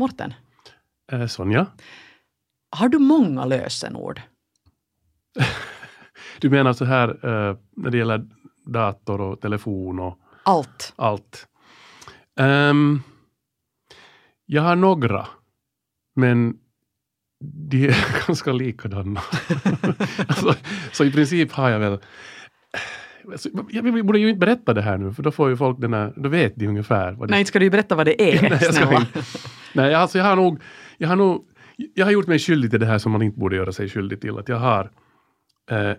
Morten, Eh, Sonja, har du många lösenord? du menar så här eh, när det gäller dator och telefon och Allt. allt. Ehm, jag har några, men de är ganska likadana. alltså, så i princip har jag väl... Alltså, jag vi borde ju inte berätta det här nu, för då får ju folk den här, då vet de ungefär vad det Nej, inte ska du ju berätta vad det är, Nej, Nej, alltså jag har nog, jag har nog, jag har gjort mig skyldig till det här som man inte borde göra sig skyldig till. Att jag har eh,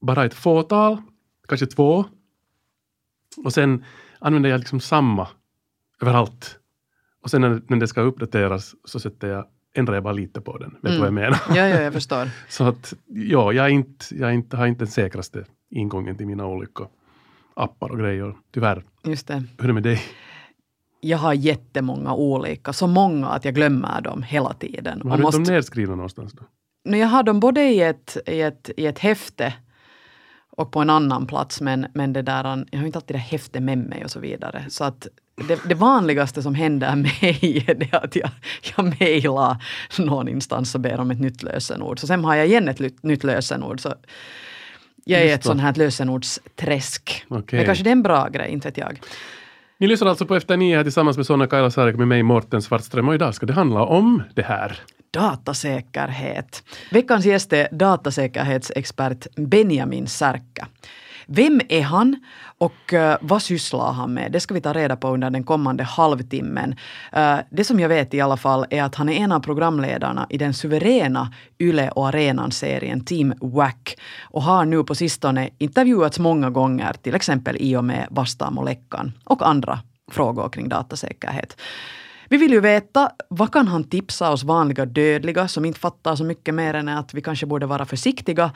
bara ett fåtal, kanske två. Och sen använder jag liksom samma överallt. Och sen när, när det ska uppdateras så sätter jag, ändrar jag bara lite på den. Vet du Mm. vad jag menar? Ja, ja, jag förstår. Så att ja, jag, inte, jag inte, har inte den säkraste ingången till mina olika appar och grejer. Tyvärr. Just det. Hur är det med dig? Jag har jättemånga olika, så många att jag glömmer dem hela tiden. Har Och du måste- dem nedskrivna någonstans då? Nu, jag har dem både i ett, i ett, i ett häfte och på en annan plats, men, men det där, jag har inte alltid det häftet med mig och så vidare. Så att det, det vanligaste som händer mig är det att jag, jag mejlar någon instans och ber om ett nytt lösenord. Så sen har jag igen ett nytt lösenord. Så jag är Just ett sånt här lösenordsträsk. Okej. Men kanske det är en bra grej, inte vet jag. Ni lyssnar alltså på Efter nio här tillsammans med Sonja Kaila Sarek med mig Morten Svartström och idag ska det handla om det här. Datasäkerhet. Veckans gäst är datasäkerhetsexpert Benjamin Särkkä. Vem är han och eh, vad sysslar han med? Det ska vi ta reda på under den kommande halvtimmen. Eh, det som jag vet i alla fall är att han är en av programledarna i den suveräna Yle och Arenan-serien Team Wack. och har nu på sistone intervjuats många gånger, till exempel i och med Vastaamo-läckan och andra frågor kring datasäkerhet. Vi vill ju veta, vad kan han tipsa oss vanliga dödliga som inte fattar så mycket mer än att vi kanske borde vara försiktiga?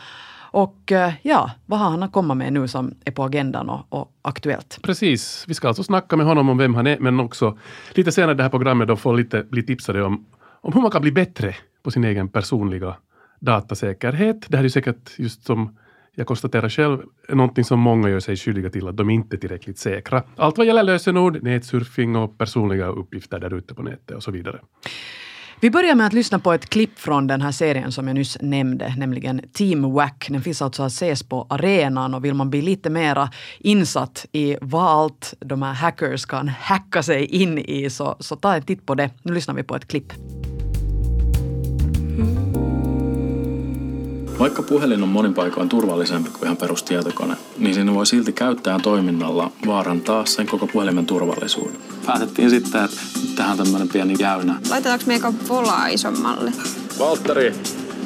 Och eh, ja, vad har han att komma med nu som är på agendan och, och aktuellt? Precis, vi ska alltså snacka med honom om vem han är men också lite senare i det här programmet då få lite, bli tipsade om, om hur man kan bli bättre på sin egen personliga datasäkerhet. Det här är ju säkert just som jag konstaterar själv, någonting som många gör sig skyldiga till att de inte är tillräckligt säkra. Allt vad gäller lösenord, nätsurfing och personliga uppgifter där ute på nätet och så vidare. Vi börjar med att lyssna på ett klipp från den här serien som jag nyss nämnde, nämligen Team Wack. Den finns alltså att ses på arenan och vill man bli lite mera insatt i vad allt de här hackers kan hacka sig in i så, så ta en titt på det. Nu lyssnar vi på ett klipp. Vaikka puhelin on monin paikoin turvallisempi kuin ihan perustietokone, niin siinä voi silti käyttäjän toiminnalla vaarantaa sen koko puhelimen turvallisuuden. Päätettiin sitten, että tähän tämmöinen pieni jäynä. Laitetaanko meikä volaa isommalle? Valtteri,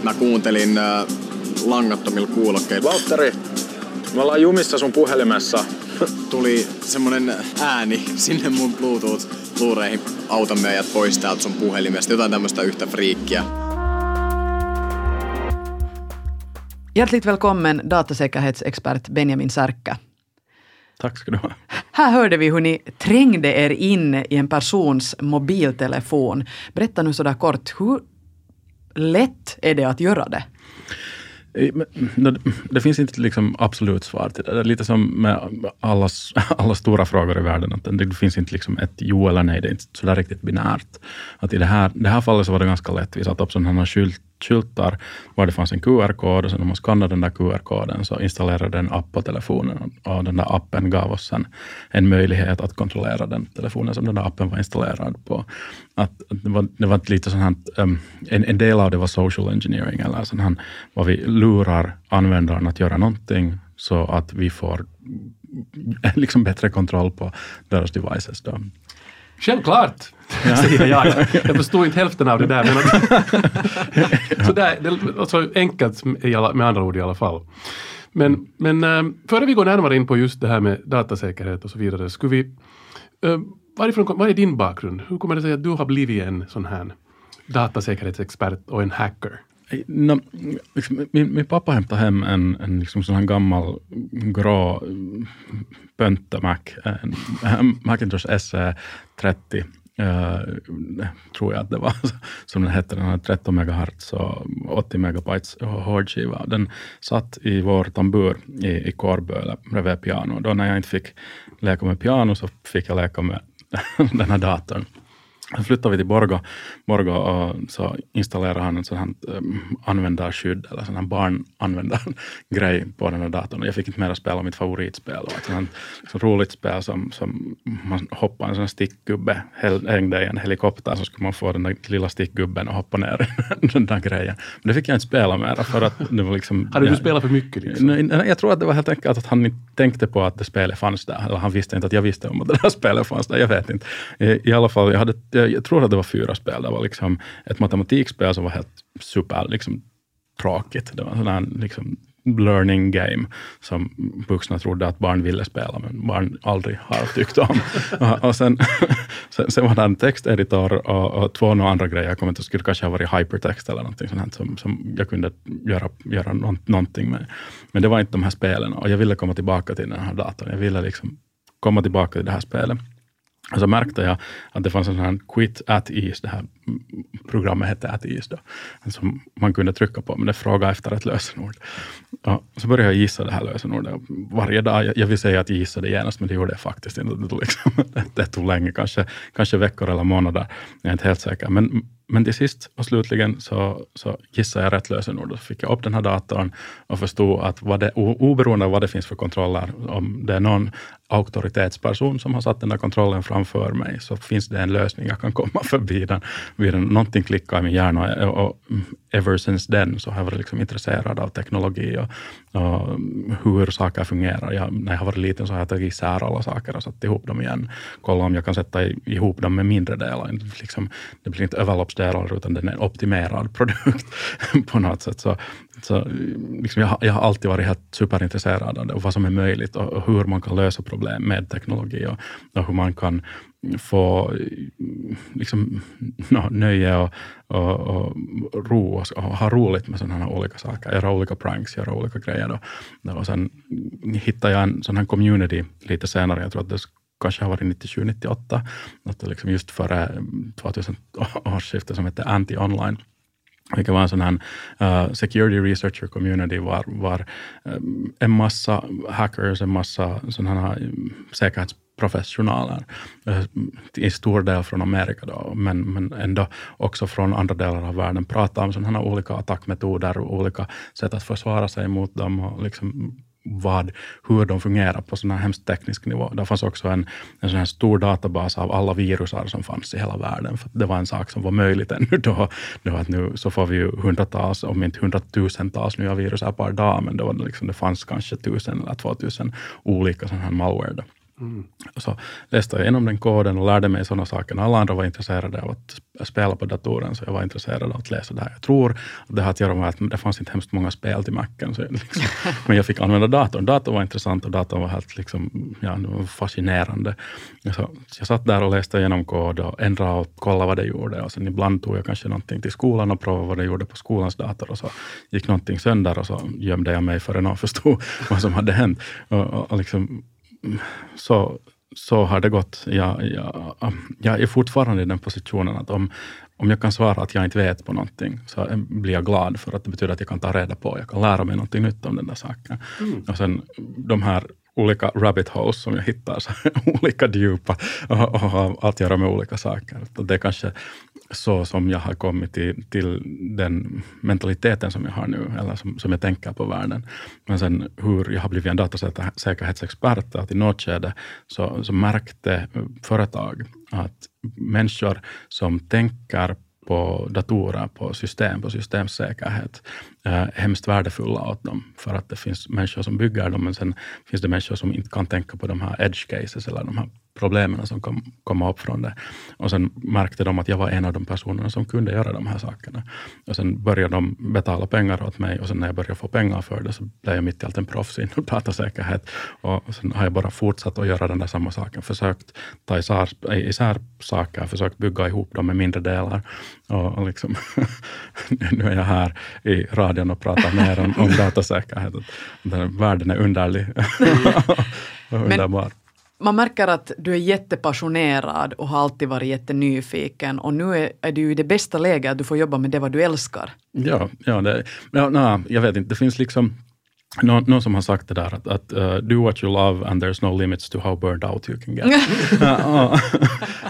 mä kuuntelin äh, langattomilla kuulokkeilla. Valtteri, me ollaan jumissa sun puhelimessa. Tuli semmonen ääni sinne mun Bluetooth-luureihin. Auta meidät pois täältä sun puhelimesta. Jotain tämmöistä yhtä friikkiä. Hjärtligt välkommen datasäkerhetsexpert Benjamin Särkkä. Tack ska du ha. Här hörde vi hur ni trängde er in i en persons mobiltelefon. Berätta nu sådär kort, hur lätt är det att göra det? Eh, Det, finns inte liksom absolut svar till det. Det är lite som med alla, alla stora frågor i världen. Att det finns inte liksom ett jo eller nej. Det är inte sådär riktigt binärt. Att I det här, det här fallet så var det ganska lätt. Vi satte upp sådana här skylt, skyltar var det fanns en QR-kod och sen när man skannade den där QR-koden så installerade den app på telefonen och den där appen gav oss sen en möjlighet att kontrollera den telefonen som den där appen var installerad på. Att, det, var, det var lite sån här, um, en, en del av det var social engineering eller sån här, vad vi lurar användaren att göra någonting så att vi får liksom bättre kontroll på deras devices. Då. Självklart, säger jag. Jag förstod inte hälften av det där. Men att, så där, det är alltså enkelt med andra ord i alla fall. Men, men eh, före vi går närmare in på just det här med datasäkerhet och så vidare, skulle vi... eh, Varifrån, vad är din bakgrund? Hur kommer det sig att du har blivit en sån här datasäkerhetsexpert och en hacker? No, liksom, min, min pappa hämtade hem en, en liksom sån här gammal grå mm, pönta-Mac, en, en Macintosh SE 30, eh, tror jag att det var, som den hette. Den hade 13 megahertz och 80 megabytes hårdskiva. Den satt i vår tambur i, i Kårböle bredvid piano. Då när jag inte fick leka med piano så fick jag leka med den här datorn. Så flyttade vi till Borgå, Borgå och så installerade han en sån här um, användarskydd eller sån här barnanvändargrej på den här datorn. Jag fick inte mer spela mitt favoritspel. Och ett sånt så roligt spel som, som man hoppar en sån stickgubbe, hängde i en helikopter så skulle man få den där lilla stickgubben och hoppa ner den där grejen. Men det fick jag inte spela mer för att det var liksom... Hade du spelat för mycket? Liksom? Nej, jag tror att det var helt enkelt att han inte tänkte på att det spelet fanns där. Eller han visste inte att jag visste om att det där spelet fanns där. Jag vet inte. I, i alla fall, jag hade jag, tror att det var fyra spel. Det var liksom ett matematikspel som var helt super liksom, tråkigt. Det var en sån liksom, learning game som vuxna trodde att barn ville spela, men barn aldrig har tyckt om. och sen, sen, sen, var det en texteditor och, och två några andra grejer. Jag kommer inte skulle kanske ha varit hypertext eller någonting sånt som, som jag kunde göra, göra någonting med. Men det var inte de här spelen och jag ville komma tillbaka till den här datorn. Jag ville liksom komma tillbaka till det här spelet. Och så märkte jag att det fanns en sån här quit at ease, det här programmet hette at ease då, som man kunde trycka på, men det frågade efter ett lösenord. Och så började jag gissa det här lösenordet varje dag. Jag, vill säga att jag gissade genast, men det gjorde jag faktiskt inte. Det tog, liksom, det tog länge, kanske, kanske veckor eller månader. Jag är inte helt säker. Men, men till sist och slutligen så, så gissade jag rätt lösenord. och Så fick jag upp den här datorn och förstod att vad det, oberoende av vad det finns för kontroller, om det är någon auktoritetsperson som har satt den där kontrollen framför mig, så finns det en lösning. Jag kan komma förbi den. Den. Någonting klickar i min hjärna och, och mm, ever since then så har jag varit liksom intresserad av teknologi och, uh, hur saker fungerar. Jag, när jag har varit liten så har jag tagit isär alla saker och satt ihop dem igen. Kolla om jag kan sätta ihop dem med mindre delar. Liksom, det blir inte överloppsdelar utan det är en optimerad produkt på något sätt. Så, så liksom jag, jag, har alltid varit helt superintresserad av det och vad som är möjligt och, och hur man kan lösa problem med teknologi och, och hur man kan få liksom, no, nöje och, och, och ro och, och, ha roligt med sådana här olika saker. Göra olika pranks, göra olika grejer. Då. Och sen hittade jag en sån här community lite senare. Jag tror att det kanske har varit 97, 98. Att det liksom just före mm, 2000 årsskiftet som hette Anti-Online vilket var en sån här uh, security researcher community var, var um, en massa hackers, en massa sådana här um, säkerhets professionaler, eh, I stor del från Amerika då, men, men ändå också från andra delar av världen. Prata om sådana här olika attackmetoder och olika sätt att försvara sig mot dem och liksom vad, hur de fungerar på sån här hemskt teknisk nivå. Det fanns också en, en sån här stor databas av alla virusar som fanns i hela världen. För det var en sak som var möjligt ännu då. då att nu så får vi ju hundratals, om inte hundratusentals nya virusar per dag, men då liksom, det fanns kanske tusen eller två tusen olika sån här malware. Då. Mm. så läste jag igenom den koden och lärde mig sådana saker. Alla andra var intresserade av att spela på datoren, så jag var intresserad av att läsa det här. Jag tror att det har att göra med att det fanns inte hemskt många spel till Macen. Så liksom, men jag fick använda datorn. Datorn var intressant och datorn var helt liksom, ja, fascinerande. Så, jag satt där och läste igenom kod och ändrade och kollade vad det gjorde. Och sen ibland tog jag kanske någonting till skolan och provade vad det gjorde på skolans dator. Och så gick någonting sönder och så gömde jag mig förrän någon förstod vad som hade hänt. Och, och, och liksom, så, så har det gått. Jag, jag, jag är fortfarande i den positionen att om, om jag kan svara att jag inte vet på någonting, så blir jag glad för att det betyder att jag kan ta reda på, jag kan lära mig någonting nytt om den där saken. Mm. Och sen de här olika rabbit holes som jag hittar, så olika djupa och, och har att göra med olika saker. Det är kanske så som jag har kommit till, till den mentaliteten som jag har nu, eller som, som jag tänker på världen. Men sen hur jag har blivit en datasäkerhetsexpert, att i något skede så, så märkte företag att människor som tänker på datorer, på system, på systemsäkerhet är eh, hemskt värdefulla åt dem. För att det finns människor som bygger dem, men sen finns det människor som inte kan tänka på de här edge cases eller de här problemen som kom, komma upp från det. Och sen märkte de att jag var en av de personerna som kunde göra de här sakerna. Och sen började de betala pengar åt mig och sen när jag började få pengar för det så blev jag mitt i allt en proffs inom datasäkerhet. Och sen har jag bara fortsatt att göra den där samma saken, försökt ta isär, isär saker, försökt bygga ihop dem med mindre delar. Och, liksom nu är jag här i radion och pratar mer om, om datasäkerhet. Den världen är underlig och underbar man märker att du är jättepassionerad och har alltid varit jättenyfiken och nu är, är du i det bästa läget att du får jobba med det vad du älskar. Ja, ja, det, ja na, jag vet inte, det finns liksom någon, någon som har sagt det där att, att uh, do what you love and there's no limits to how burned out you can get.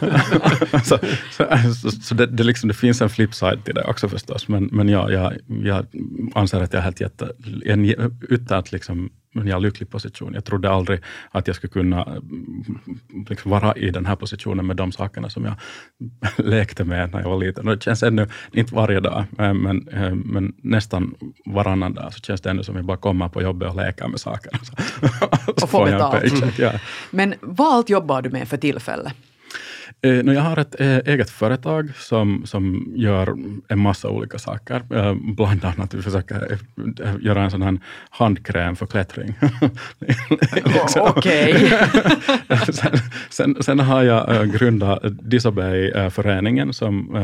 så så, så, så det, det, liksom, det finns en flipside till det också förstås, men, men jag, jag, jag anser att jag är helt jätte, en, utan att liksom en lycklig position. Jag trodde aldrig att jag skulle kunna mm, liksom vara i den här positionen med de sakerna som jag lekte med när jag var liten. Och det känns ännu, inte varje dag, eh, men, eh, men nästan varannan dag så känns det ännu som att jag bara kommer på jobbet och leker med saker. och får betalt. Ja. Men vad allt jobbar du med för tillfället? Eh, jag har ett eh, eget företag som, som gör en massa olika saker. Eh, bland annat vi försöker göra en sån här handkräm för klättring. Oh, Okej. sen, sen, sen, har jag grundat Disobey-föreningen som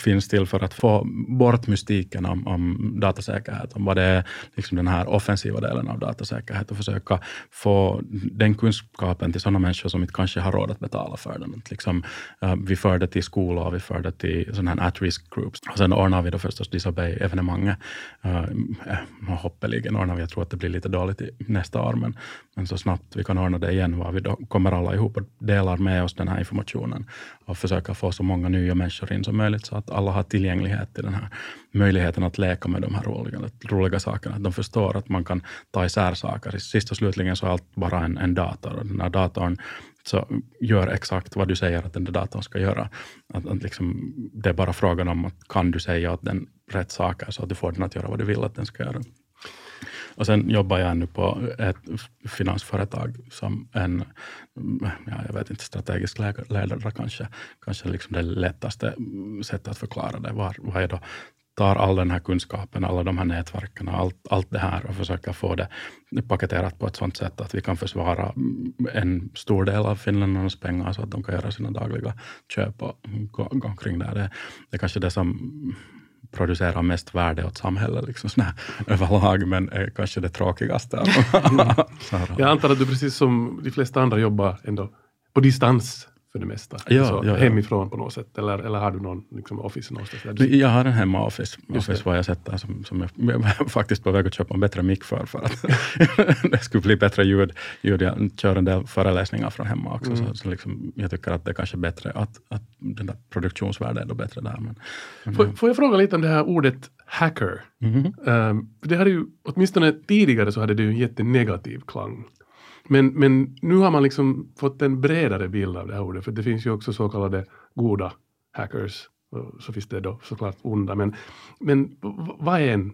finns till för att få bort mystiken om, om datasäkerhet, om vad det är liksom den här offensiva delen av datasäkerhet och försöka få den kunskapen till sådana människor som inte kanske har råd att betala för den. liksom, Eh, vi förde till skolor, vi förde till sådana här at-risk groups. Och sen ordnar vi då förstås Disobey-evenemanget. Eh, eh, hoppeligen ordnar vi, jag tror att det blir lite dåligt i nästa år, men, men så snabbt vi kan ordna det igen, var vi då kommer alla ihop och delar med oss den här informationen och försöker få så många nya människor in som möjligt, så att alla har tillgänglighet till den här möjligheten att leka med de här roliga, roliga sakerna. Att de förstår att man kan ta isär saker. Sist och slutligen så är allt bara en, en dator och den här datorn så gör exakt vad du säger att den där datorn ska göra. Att, att liksom, det är bara frågan om att kan du säga att den rätt saker så att du får den att göra vad du vill att den ska göra. Och sen jobbar jag nu på ett finansföretag som en, ja, jag vet inte, strategisk ledare kanske. Kanske liksom det lättaste sättet att förklara det. Var, vad är då tar all den här kunskapen, alla de här nätverken, allt, allt det här och försöker få det paketerat på ett sådant sätt att vi kan försvara en stor del av finländarnas pengar så att de kan göra sina dagliga köp och gå, gå omkring där. Det, det är kanske det som producerar mest värde åt samhället liksom sådär, överlag, men är kanske det tråkigaste. Jag antar att du precis som de flesta andra jobbar ändå på distans för det mesta? Ja, alltså, ja, ja. Hemifrån på något sätt? Eller, eller har du någon liksom, office någonstans? Där jag har en hemma-office, office var jag sätter som, som jag, jag faktiskt på väg att köpa en bättre mick för, för att det skulle bli bättre ljud. ljud. Jag kör en del föreläsningar från hemma också, mm. så, så liksom, jag tycker att det är kanske bättre att, att den där produktionsvärdet är då bättre där. Men, men får, får, jag fråga lite om det här ordet hacker? Mm -hmm. um, det hade ju, åtminstone tidigare så hade det ju en jättenegativ klang. Men, men nu har man liksom fått en bredare bild av det här ordet, för det finns ju också så kallade goda hackers, och så finns det då såklart onda. Men, men vad är en,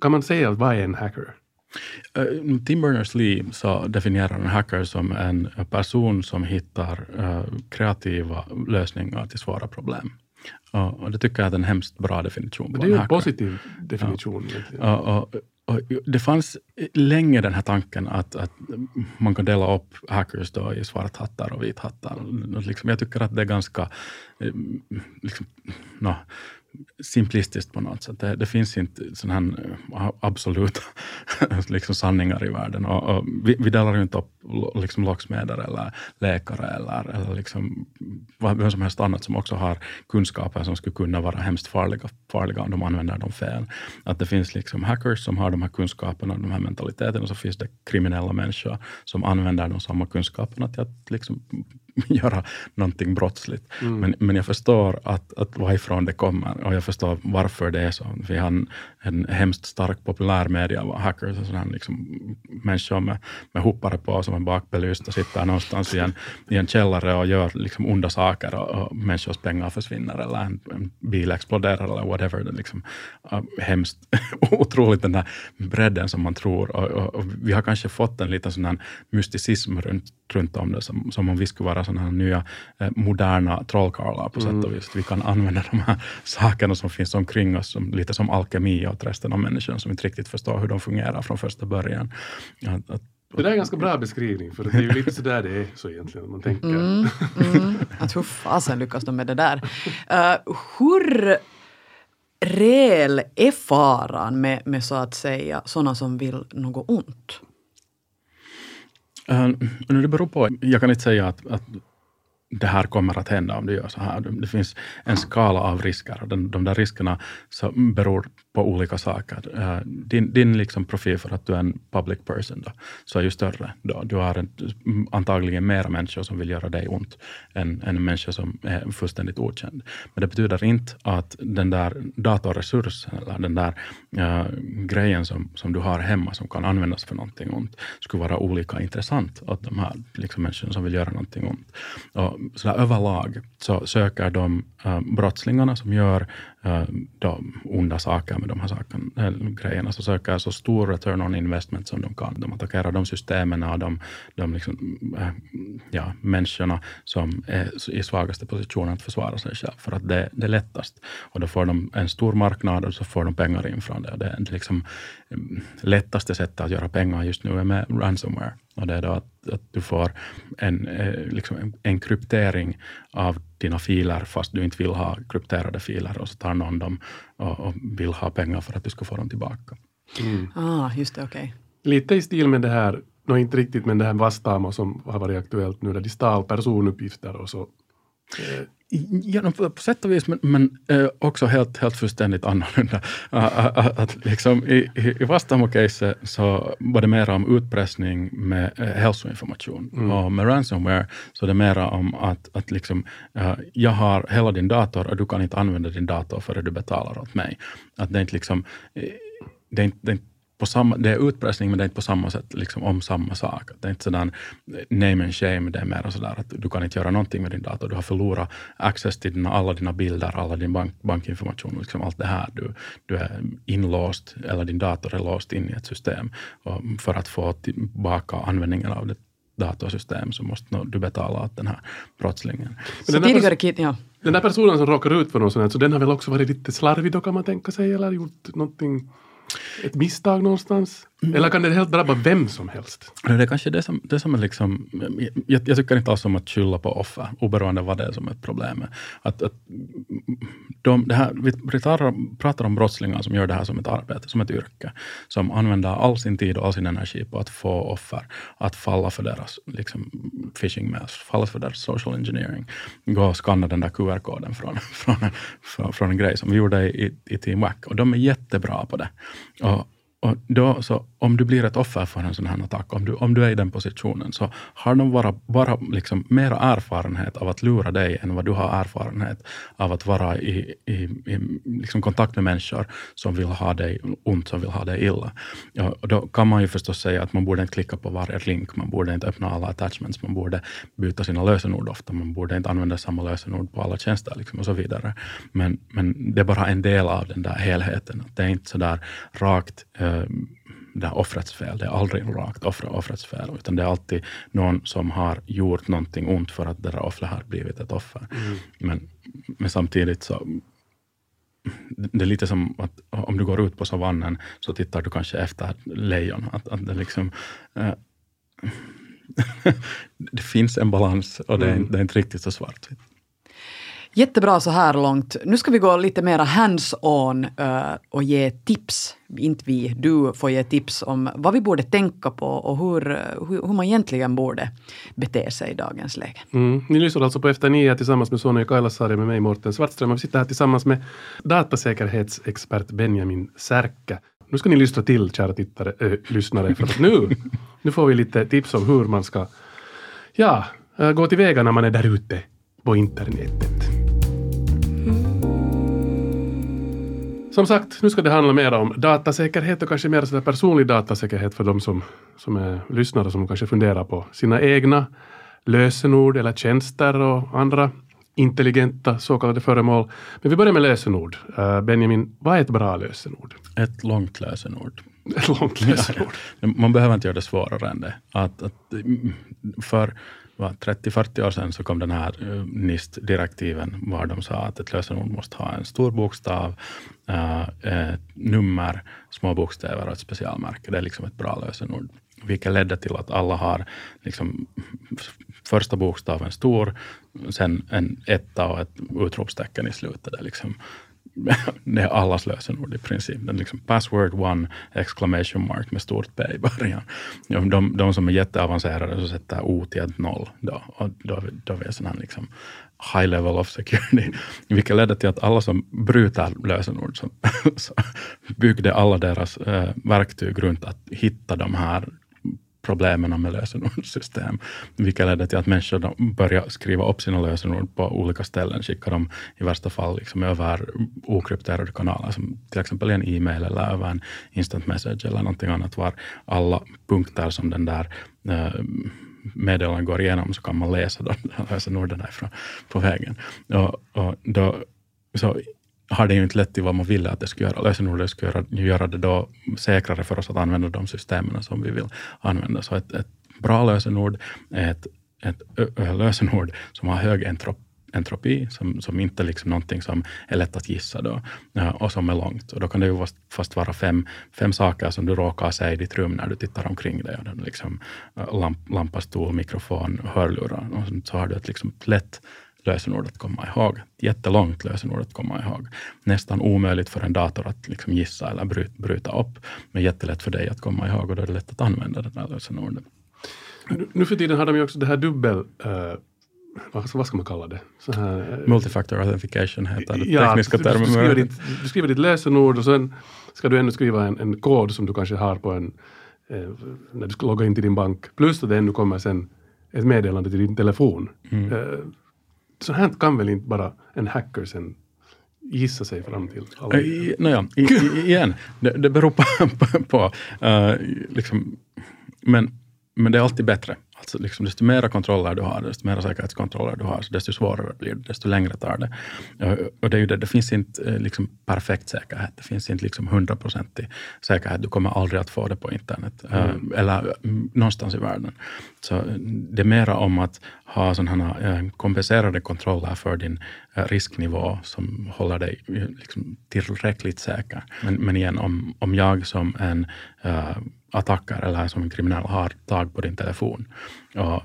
kan man säga vad är en hacker? Uh, Tim Berners-Lee så definierar en hacker som en person som hittar uh, kreativa lösningar till svåra problem. Uh, och det tycker jag är en hemskt bra definition. Det är ju en positiv definition. Ja. Och, det fanns länge den här tanken att, att man kan dela upp hackers då i svarthattar och vithattar. Liksom, jag tycker att det är ganska eh, liksom, no, simplistiskt på något sätt. Det, det finns inte sådana här eh, absoluta liksom sanningar i världen. Och, och vi, vi delar ju inte upp liksom locksmeder eller läkare eller, eller liksom vem som helst annat som också har kunskaper som skulle kunna vara hemskt farliga, farliga om de använder dem fel. Att det finns liksom hackers som har de här kunskaperna och de här mentaliteterna och så finns det kriminella människor som använder de samma kunskaperna till att liksom göra någonting brottsligt. Mm. Men, men jag förstår att, att varifrån det kommer och jag förstår varför det är så. Vi har en, en hemskt stark populärmedia hackers, och sådana liksom, människor med, med hoppare på som är bakbelysta, sitter någonstans i en, i en källare och gör liksom onda saker och, och människors pengar försvinner eller en, en bil exploderar eller whatever. Det är liksom, uh, hemskt otroligt den där bredden som man tror. Och, och, och, vi har kanske fått en liten sån här mysticism runt, runt om det, som, som om vi skulle vara sådana här nya eh, moderna trollkarlar på sätt och mm. vis. Vi kan använda de här sakerna som finns omkring oss som, lite som alkemi åt resten av människan som inte riktigt förstår hur de fungerar från första början. Att, att, det där är en ganska bra beskrivning, för det är ju lite sådär det är så egentligen, man tänker. Mm, mm. Att hur fasen lyckas de med det där? Uh, hur reell är faran med, med så att säga sådana som vill något ont? Uh, det beror på. Jag kan inte säga att, att det här kommer att hända om du gör så här. Det finns en skala av risker och den, de där riskerna så beror på olika saker. Eh, din din liksom profil för att du är en public person då, så är ju större. Då. Du har en, antagligen mera människor som vill göra dig ont än, än en människa som är fullständigt okänd. Men det betyder inte att den där datorresursen eller den där äh, grejen som, som du har hemma som kan användas för någonting ont skulle vara olika intressant åt de här liksom, människorna som vill göra någonting ont. Och så där, överlag så söker de eh, brottslingarna som gör Eh, de onda saker med de här sakerna, äh, grejerna, så söker så stor return on investment som de kan. De attackerar de systemen och de, de liksom, äh, ja, människorna som är i svagaste positionen att försvara sig själv, för att det, det är lättast. Och då får de en stor marknad och så får de pengar in från det. Det är liksom mm, lättaste sättet att göra pengar just nu är med ransomware. Och det är då att, att du får en, eh, liksom en, en, kryptering av dina filer fast du inte vill ha krypterade filer och så tar någon dem och, och vill ha pengar för att du ska få dem tillbaka. Mm. Ah, just det, okej. Okay. Lite i stil med det här, no, inte riktigt, men det här Vastamo som har varit aktuellt nu, där de stal personuppgifter och så eh, Ja, på sätt och vis, men, men eh, också helt, helt fullständigt annorlunda. att, att liksom, I i, Vastamo-caset så var det mer om utpressning med eh, hälsoinformation. Mm. Och med ransomware så är det mer om att, att liksom, uh, jag har hela din dator och du kan inte använda din dator förrän du betalar åt mig. Att det inte liksom, det är inte, det är inte på samma, det är utpressning, men det är inte på samma sätt liksom om samma sak. Det är inte sådär name and shame, det är mer sådär att du kan inte göra någonting med din dator. Du har förlorat access till dina, alla dina bilder, alla din bank, bankinformation, liksom allt det här. Du, du är inlåst, eller din dator är låst in i ett system. Och för att få tillbaka användningen av det datorsystem så måste du betala åt den här brottslingen. Så den, tidigare kid, ja. den där personen som råkar ut för något sånt, så den har väl också varit lite slarvig då kan man tänka sig, eller gjort någonting ett misstag någonstans? Mm. Eller kan det helt drabba vem som helst? Det är kanske det som, det som är liksom, jag, jag tycker inte alls om att skylla på offer, oberoende vad det är som är ett problem. Att, att de, här, vi pratar, pratar om brottslingar som gör det här som ett arbete, som ett yrke, som använder all sin tid och all sin energi på att få offer att falla för deras liksom, phishing mails, falla för deras social engineering. Gå och skanna den där QR-koden från, från, från, från en grej som vi gjorde i, i Team Wack. Och de är jättebra på det. Och, och då, så om du blir ett offer för en sån här attack, om du, om du är i den positionen, så har de bara, bara liksom mera erfarenhet av att lura dig än vad du har erfarenhet av att vara i, i, i liksom kontakt med människor som vill ha dig ont, som vill ha dig illa. Ja, då kan man ju förstås säga att man borde inte klicka på varje link, man borde inte öppna alla attachments, man borde byta sina lösenord ofta, man borde inte använda samma lösenord på alla tjänster liksom och så vidare. Men, men det är bara en del av den där helheten. Det är inte så där rakt eh, det här offrets fel. Det är aldrig rakt offra, offrets fel, utan det är alltid någon som har gjort någonting ont för att det där offret har blivit ett offer. Mm. Men, men samtidigt så det är lite som att om du går ut på savannen så tittar du kanske efter lejon. Att, att det, liksom, äh, det finns en balans och det är, mm. det är inte riktigt så svartvitt. Jättebra så här långt. Nu ska vi gå lite mera hands-on uh, och ge tips. Inte vi, du får ge tips om vad vi borde tänka på och hur, hur, hur man egentligen borde bete sig i dagens läge. Mm. Ni lyssnar alltså på Efter nio tillsammans med Sonja Kailasari med mig Morten Svartström. Vi sitter här tillsammans med datasäkerhetsexpert Benjamin Särkä. Nu ska ni lyssna till, kära tittare, äh, lyssnare, för att nu, nu får vi lite tips om hur man ska ja, gå tillväga när man är där ute på internetet. Som sagt, nu ska det handla mer om datasäkerhet och kanske mer sådär personlig datasäkerhet för de som, som är lyssnare som kanske funderar på sina egna lösenord eller tjänster och andra intelligenta så kallade föremål. Men vi börjar med lösenord. Uh, Benjamin, vad är ett bra lösenord? Ett långt lösenord. Ett långt lösenord. Man behöver inte göra det svårare än det. Att, att för 30-40 år sedan så kom den här eh, NIST-direktiven var de sa att ett lösenord måste ha en stor bokstav, eh, ett nummer, små bokstäver och ett specialmärke. Det är liksom ett bra lösenord. Vilket ledde till att alla har liksom första bokstaven stor, sen en etta och ett utropstecken i slutet. Det är liksom det är allas lösenord i princip. Liksom password one exclamation mark med stort P i början. De, de som är jätteavancerade så sätter O till ett noll. Då, och då, då är sån här liksom high level of security, vilket ledde till att alla som bryter lösenord så, så byggde alla deras eh, verktyg runt att hitta de här problemen med lösenordssystem, vilket ledde till att människor började skriva upp sina lösenord på olika ställen, skicka dem i värsta fall liksom över okrypterade kanaler, som till exempel en e-mail eller över en instant message eller någonting annat, var alla punkter som den där eh, meddelanden går igenom så kan man läsa de lösenorden därifrån på vägen. Och, och då, så har det ju inte lett till vad man ville att det skulle göra. Lösenordet skulle göra, göra det då säkrare för oss att använda de systemen som vi vill använda. Så ett, ett bra lösenord är ett, ett lösenord som har hög entropi entropi, som, som inte är liksom någonting som är lätt att gissa då, och som är långt. Och då kan det ju fast, fast vara fem, fem saker som du råkar se i ditt rum när du tittar omkring dig. Liksom, lamp, lampa, stol, mikrofon, hörlurar. Och så har du ett liksom lätt lösenord att komma ihåg. Jättelångt lösenord att komma ihåg. Nästan omöjligt för en dator att liksom gissa eller bryta, bryta upp, men jättelätt för dig att komma ihåg och då är det lätt att använda det där lösenordet. Nu för tiden har de ju också det här dubbel... Uh, vad, vad ska man kalla det? Så här, uh, Multifactor authentication heter det ja, tekniska termen. Du skriver, ditt, du skriver ditt lösenord och sen ska du ännu skriva en, en kod som du kanske har på en... Eh, när du ska logga in till din bank. Plus att det ännu kommer sen ett meddelande till din telefon. Mm. Så här kan väl inte bara en hacker sen gissa sig fram till? Alla. I, i, igen, det, det beror på, på, på uh, liksom, men, men det är alltid bättre Alltså liksom, desto mera kontroller du har, desto mer säkerhetskontroller du har, desto svårare blir det, desto längre tar det. Och det, är ju det, det finns inte eh, liksom, perfekt säkerhet. Det finns inte liksom, hundraprocentig säkerhet. Du kommer aldrig att få det på internet eh, mm. eller mm, någonstans i världen. Så det är mera om att ha sådana eh, kompenserade kontroller för din risknivå som håller dig liksom, tillräckligt säker. Men, men igen, om, om jag som en uh, attacker eller som en kriminell har tag på din telefon och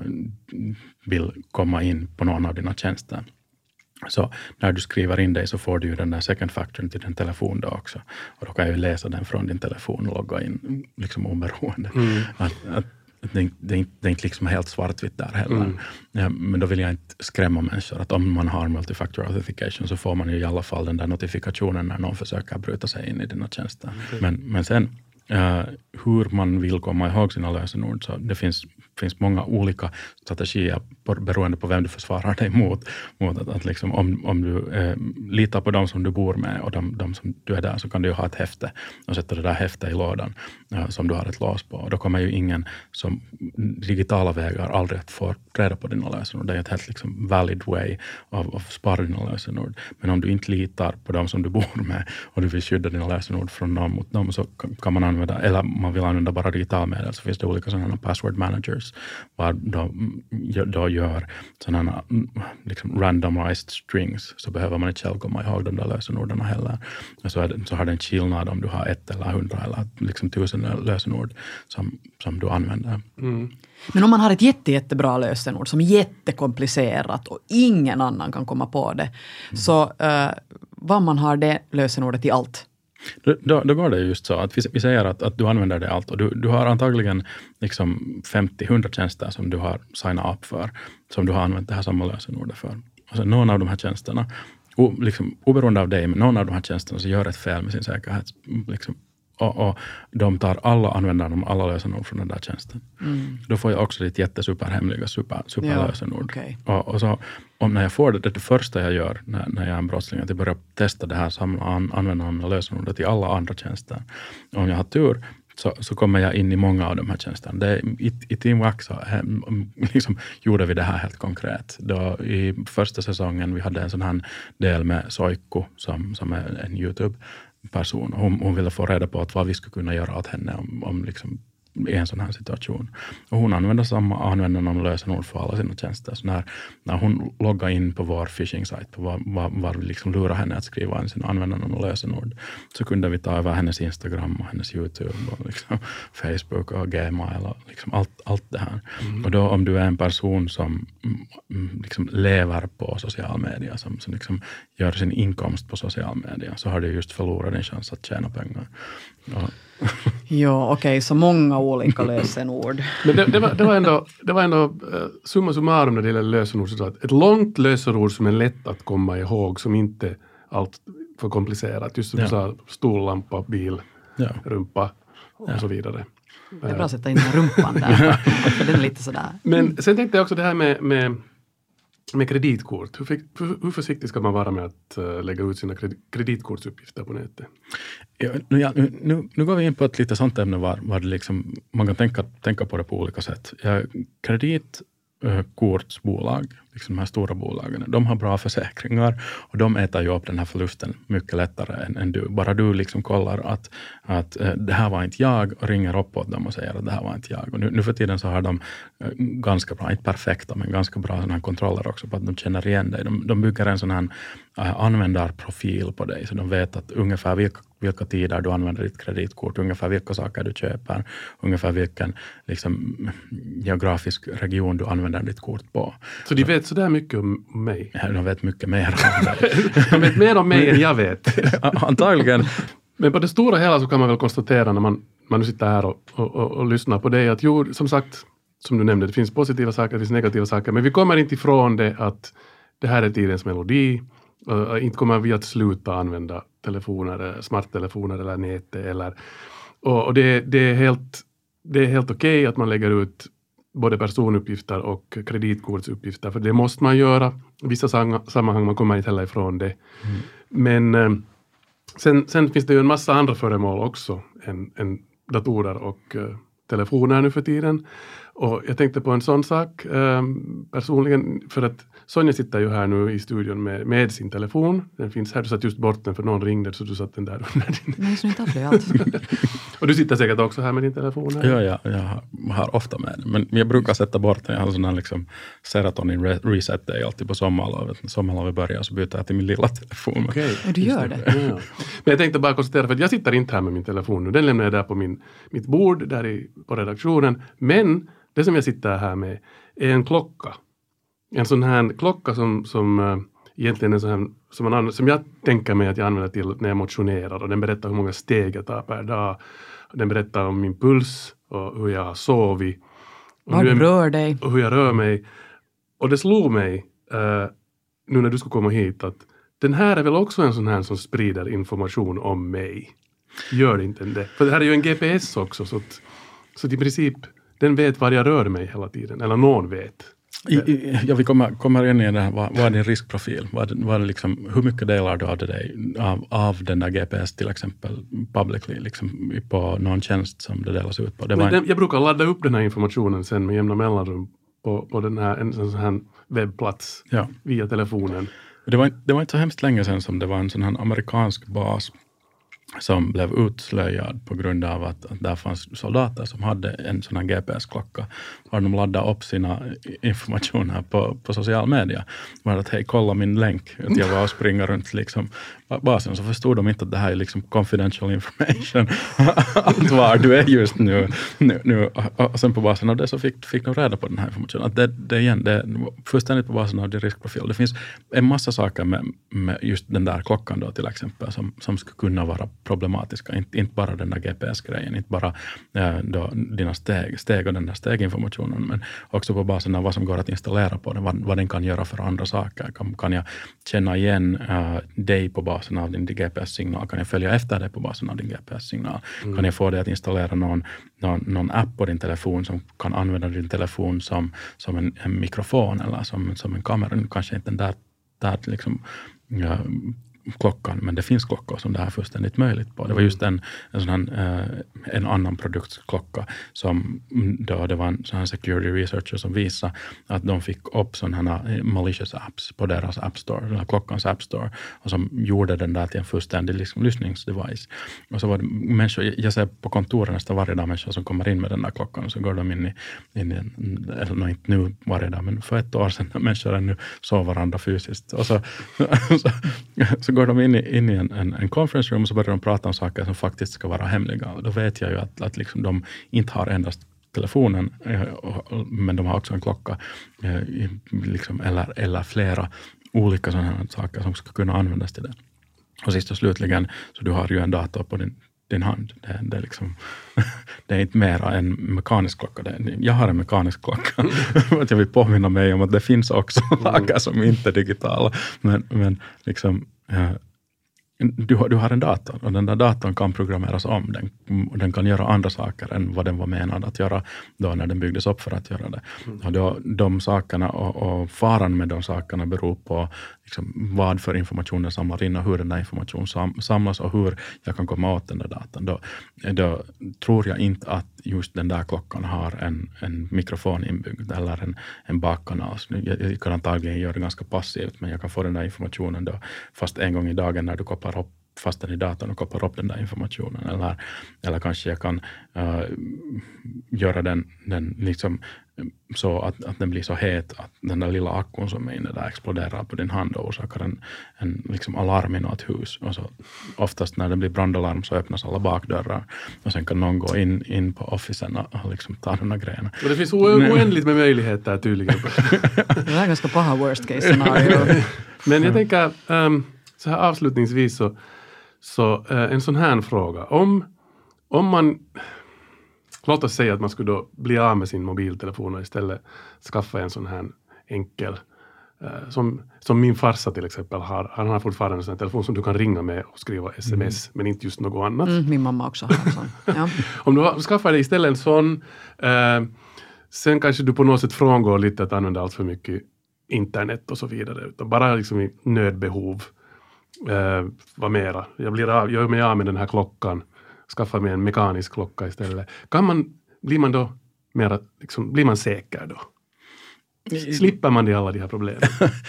vill komma in på någon av dina tjänster. Så när du skriver in dig så får du ju den där second factorn till din telefon då också. Och då kan jag ju läsa den från din telefon och logga in liksom oberoende. Mm. Att, att, det, det, är inte, det är inte liksom helt svartvitt där heller. Mm. Ja, men då vill jag inte skrämma människor att om man har multifactor authentication så får man ju i alla fall den där notifikationen när någon försöker bryta sig in i dina tjänster. Mm. Men, men sen Eh, hur man vill komma ihåg sina lösenord. Så det finns, finns många olika strategier beroende på vem du försvarar dig mot. mot att, att liksom, om, om du eh, litar på de som du bor med och de, de, som du är där så kan du ha ett häfte och sätta det där häftet i lådan eh, som du har ett lås på. Och då kommer ju ingen som digitala vägar aldrig att få reda på dina lösenord. Det är ett helt liksom, valid way av att spara dina lösenord. Men om du inte litar på de som du bor med och du vill skydda dina lösenord från dem mot dem så kan man använda, eller man vill använda bara digitala medel, så finns det olika sådana password managers vad de då gör sådana liksom randomized strings så behöver man inte själv komma ihåg de där lösenorden heller. Så, är det, så har det en skillnad om du har ett eller hundra eller liksom tusen lösenord som, som du använder. Mm. Men om man har ett jätte, jättebra lösenord som är jättekomplicerat och ingen annan kan komma på det, mm. så uh, vad man har det lösenordet i allt då, då, går det just så att vi, vi säger att, att du använder det allt och du, du har antagligen liksom 50-100 tjänster som du har signat upp för, som du har använt det här samma lösenordet för. Alltså någon av de här tjänsterna, o, liksom, oberoende av dig, men någon av de här tjänsterna så gör ett fel med sin säkerhet, liksom, och, och de tar alla använder de alla lösenord från den där tjänsten. Mm. Då får jag också ditt jättesuperhemliga super, superlösenord. Ja, okay. och, och, så, om när jag får det, det det första jag gör när, när jag är en brottsling, att jag börjar testa det här samla an, använda lösenordet i alla andra tjänster. Och om jag har tur så, så kommer jag in i många av de här tjänsterna. Det, i, I Team Wax så, liksom, gjorde vi det här helt konkret. Då, I första säsongen vi hade en sån här del med Soikku som, som är en Youtube person. Hon, hon ville få reda på att vad vi skulle kunna göra åt henne om, om liksom i en sån här situation. Och hon använder samma användarnamn och lösenord för alla sina tjänster. Så när, när hon loggar in på vår phishing-sajt, på var, var, var vi liksom lurar henne att skriva in sina användarnamn och lösenord, så kunde vi ta över hennes Instagram och hennes YouTube och liksom Facebook och Gmail och liksom allt, allt det här. Mm. Och då om du är en person som mm, mm, liksom lever på social media, som, som liksom gör sin inkomst på social media, så har du just förlorat din chans att tjäna pengar. Ja, okej, okay, så många olika lösenord. Men det, det, var, det var ändå, det var ändå uh, summa summarum när det gäller lösenord, så att ett långt lösenord som är lätt att komma ihåg, som inte allt för komplicerat. Just som ja. du sa, stol, lampa, bil, ja. rumpa och ja. så vidare. Det är bra att sätta in den rumpan där, för den är lite sådär. Men sen tänkte jag också det här med, med med kreditkort, hur, hur, försiktig ska man vara med att uh, lägga ut sina kreditkortsuppgifter på nätet? Ja, nu, ja, nu, nu, går vi in på ett lite sånt ämne var, var det liksom, man kan tänka, tänka på det på olika sätt. Ja, Eh, kortsbolag, liksom de här stora bolagen, de har bra försäkringar och de äter ju upp den här förlusten mycket lättare än, än du. Bara du liksom kollar att, att eh, det här var inte jag och ringer upp åt dem och säger att det här var inte jag. Och nu, nu för tiden så har de eh, ganska bra, inte perfekta, men ganska bra såna här kontroller också på att de känner igen dig. De, de bygger en sån här användarprofil på dig, så de vet att ungefär vilka vilka tider du använder ditt kreditkort, ungefär vilka saker du köper, ungefär vilken liksom, geografisk region du använder ditt kort på. Så de vet sådär mycket om mig? Ja, de vet mycket mer om dig. de vet mer om mig än jag vet. Antagligen. Men på det stora hela så kan man väl konstatera när man, man nu sitter här och, och, och, och lyssnar på dig att jo, som sagt, som du nämnde, det finns positiva saker, det finns negativa saker, men vi kommer inte ifrån det att det här är tidens melodi. Uh, inte kommer vi att sluta använda telefoner, smarttelefoner eller nätet. Eller, och, och det, det, är helt, det är helt okej okay att man lägger ut både personuppgifter och kreditkortsuppgifter, för det måste man göra. I vissa sammanhang man kommer inte heller ifrån det. Mm. Men eh, sen, sen, finns det ju en massa andra föremål också än, än datorer och uh, telefoner nu för tiden. Och jag tänkte på en sån sak eh, personligen, för att Sonja sitter ju här nu i studion med, med sin telefon. Den finns här, du satt just bort den för någon ringde så du satt den där under din... Nej, så inte alls. och du sitter säkert också här med din telefon? Här. Ja, ja, jag har ofta med den. Men jag brukar sätta bort den. Jag har sån här liksom serotonin reset day alltid på sommarlovet. När sommarlovet börjar så byter jag till min lilla telefon. Okej, okay. du gör det? Ja. Men jag tänkte bara konstatera, för att jag sitter inte här med min telefon nu. Den lämnar jag där på min, mitt bord där i, på redaktionen. Men det som jag sitter här med är en klocka. En sån här klocka som, som uh, egentligen är sån här, som, man, som jag tänker mig att jag använder till när jag motionerar och den berättar hur många steg jag tar per dag. Den berättar om min puls och hur jag har sovit. Var du rör dig. Och hur jag rör mig. Och det slog mig uh, nu när du skulle komma hit att den här är väl också en sån här som sprider information om mig. Gör inte det? För det här är ju en GPS också så, att, så att i princip den vet var jag rör mig hela tiden, eller någon vet. I, i, ja, vi kommer, kommer in i det här, vad, vad är din riskprofil? Vad, vad är liksom, hur mycket delar du av, dig, av, av den där GPS till exempel publicly, liksom, på någon tjänst som det delas ut på? Det en... den, jag brukar ladda upp den här informationen sen med jämna mellanrum på, på den här, en sån här webbplats ja. via telefonen. Det var, det var inte så hemskt länge sedan som det var en sån här amerikansk bas som blev utslöjad på grund av att, att där fanns soldater som hade en sån här GPS-klocka. var de laddade upp sina informationer på, på social media. Var att hej, kolla min länk. Att jag var och springa runt liksom basen så förstod de inte att det här är liksom confidential information. att var du är just nu. nu, nu. Och sen på basen av det så fick, fick de reda på den här informationen. Att det, det igen, det är fullständigt på basen av din riskprofil. Det finns en massa saker med, med just den där klockan då till exempel som, som skulle kunna vara problematiska. Inte, inte bara den där GPS-grejen, inte bara äh, då dina steg, steg och den där steginformationen, men också på basen av vad som går att installera på den, vad, vad den kan göra för andra saker. Kan, kan jag känna igen äh, dig på basen av din GPS-signal? Kan jag följa efter dig på basen av din GPS-signal? Mm. Kan jag få dig att installera någon, någon, någon, app på din telefon som kan använda din telefon som, som en, en mikrofon eller som, som en kamera? Kanske inte den där, där liksom, ja, klockan, men det finns klockor som det är fullständigt möjligt på. Det var just en, en, sån här, eh, en annan produktklocka som mm, då det var en sån här security researcher som visade att de fick upp sådana här eh, malicious apps på deras app store, klockans app store, och som gjorde den där till en fullständig liksom, lyssningsdevice. Och så var det människor, jag ser på kontoren nästan varje dag människor som kommer in med den där klockan och så går de in i, in i eller inte nu varje dag, men för ett år sedan när människor ännu såg varandra fysiskt. Och så, så, så går de in i, in i en, en, en conference room och så börjar de prata om saker som faktiskt ska vara hemliga. Och då vet jag ju att, att liksom de inte har endast telefonen, eh, men de har också en klocka eh, liksom, eller, eller flera olika sådana saker som ska kunna användas till det. Och sist och slutligen, så du har ju en dator på din, din hand. Det, det, är liksom, det är inte mera en mekanisk klocka. Det, jag har en mekanisk klocka. att jag vill påminna mig om att det finns också saker som inte är digitala. Men, men liksom, du, har, du har en dator och den där datorn kan programmeras om. Den, den kan göra andra saker än vad den var menad att göra då när den byggdes upp för att göra det. Mm. Och då, de sakerna och, och, faran med de sakerna beror på liksom, vad för information den samlar in och hur den där informationen sam, samlas och hur jag kan komma åt den där datan, Då, då tror jag inte att just den där klockan har en, en mikrofon inbyggd eller en, en bakkanal. Jag, jag kan antagligen göra det ganska passivt, men jag kan få den där informationen då fast en gång i dagen när du kopplar upp fast den i datorn och kopplar upp den där informationen. Eller, eller kanske jag kan uh, göra den, den liksom så att, att den blir så het att den där lilla akkun som är inne där exploderar på din hand och orsakar en, en liksom alarm i något hus. Och så, oftast när det blir brandalarm så öppnas alla bakdörrar och sen kan någon gå in, in på officen och, liksom ta den här grejen. Och det finns oändligt med möjligheter tydligen. det här är ganska paha worst case scenario. Men jag tänker um, så här avslutningsvis så, så uh, en sån här fråga. Om, om man Låt oss säga att man skulle då bli av med sin mobiltelefon och istället skaffa en sån här enkel uh, som, som min farsa till exempel har. Han har fortfarande en sån telefon som du kan ringa med och skriva sms, mm. men inte just något annat. Mm, min mamma också har en sån. Ja. Om du skaffar dig istället en sån, uh, sen kanske du på något sätt frångår lite att använda allt för mycket internet och så vidare, utan bara liksom i nödbehov. Uh, vad mera? Jag blir av, jag gör mig av med den här klockan skaffa mig en mekanisk klocka istället. Kan man, blir man då mera, liksom, blir man säker då? Slipper man de alla de här problemen?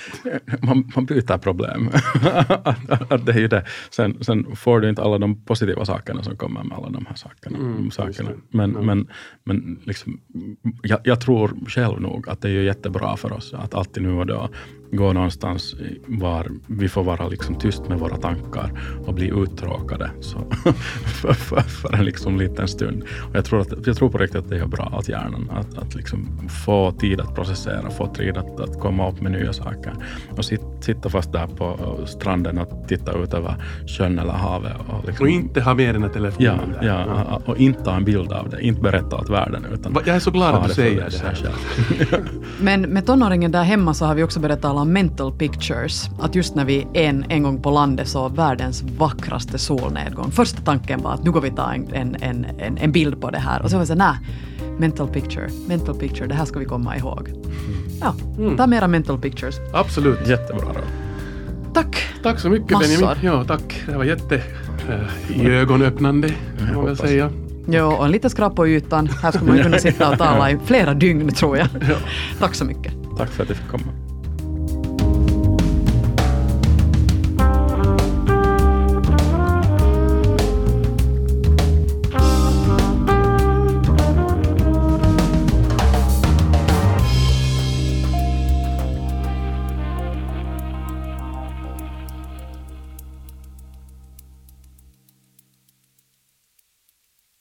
man, man byter problem. det är ju det. Sen, sen, får du inte alla de positiva sakerna som kommer med alla de här sakerna. Mm, sakerna. Men, mm. men, men liksom, jag, jag, tror själv nog att det är jättebra för oss att alltid nu och då gå någonstans var vi får vara liksom tyst med våra tankar och bli uttråkade så för, för, för, en liksom liten stund. Och jag, tror att, jag tror på riktigt att det är bra åt hjärnan att, att liksom få tid att processera, få tid att, att komma upp med nya saker. Och sit, sitta fast där på stranden och titta ut över sjön eller havet. Och, liksom, och inte ha med den här telefonen ja, där. Ja, och inte ta en bild av det, inte berätta åt världen. Utan jag är så glad att du säger det här. Men med tonåringen där hemma så har vi också börjat tala mental pictures. Att just när vi en, en gång på landet såg världens vackraste solnedgång. Första tanken var att nu går vi ta en, en, en, en bild på det här. Och så var det så nej, mental picture, mental picture, det här ska vi komma ihåg. Ja, mm. ta mera mental pictures. Absolut. Jättebra då. Tack. Tack så mycket Massor. Benjamin. Ja, tack. Det var jätte äh, ögonöppnande, kan man väl säga. Ja, och en liten skrap på ytan. Här skulle man kunna sitta och tala i flera dygn tror jag. Ja. Tack så mycket. Tack för att du fick komma.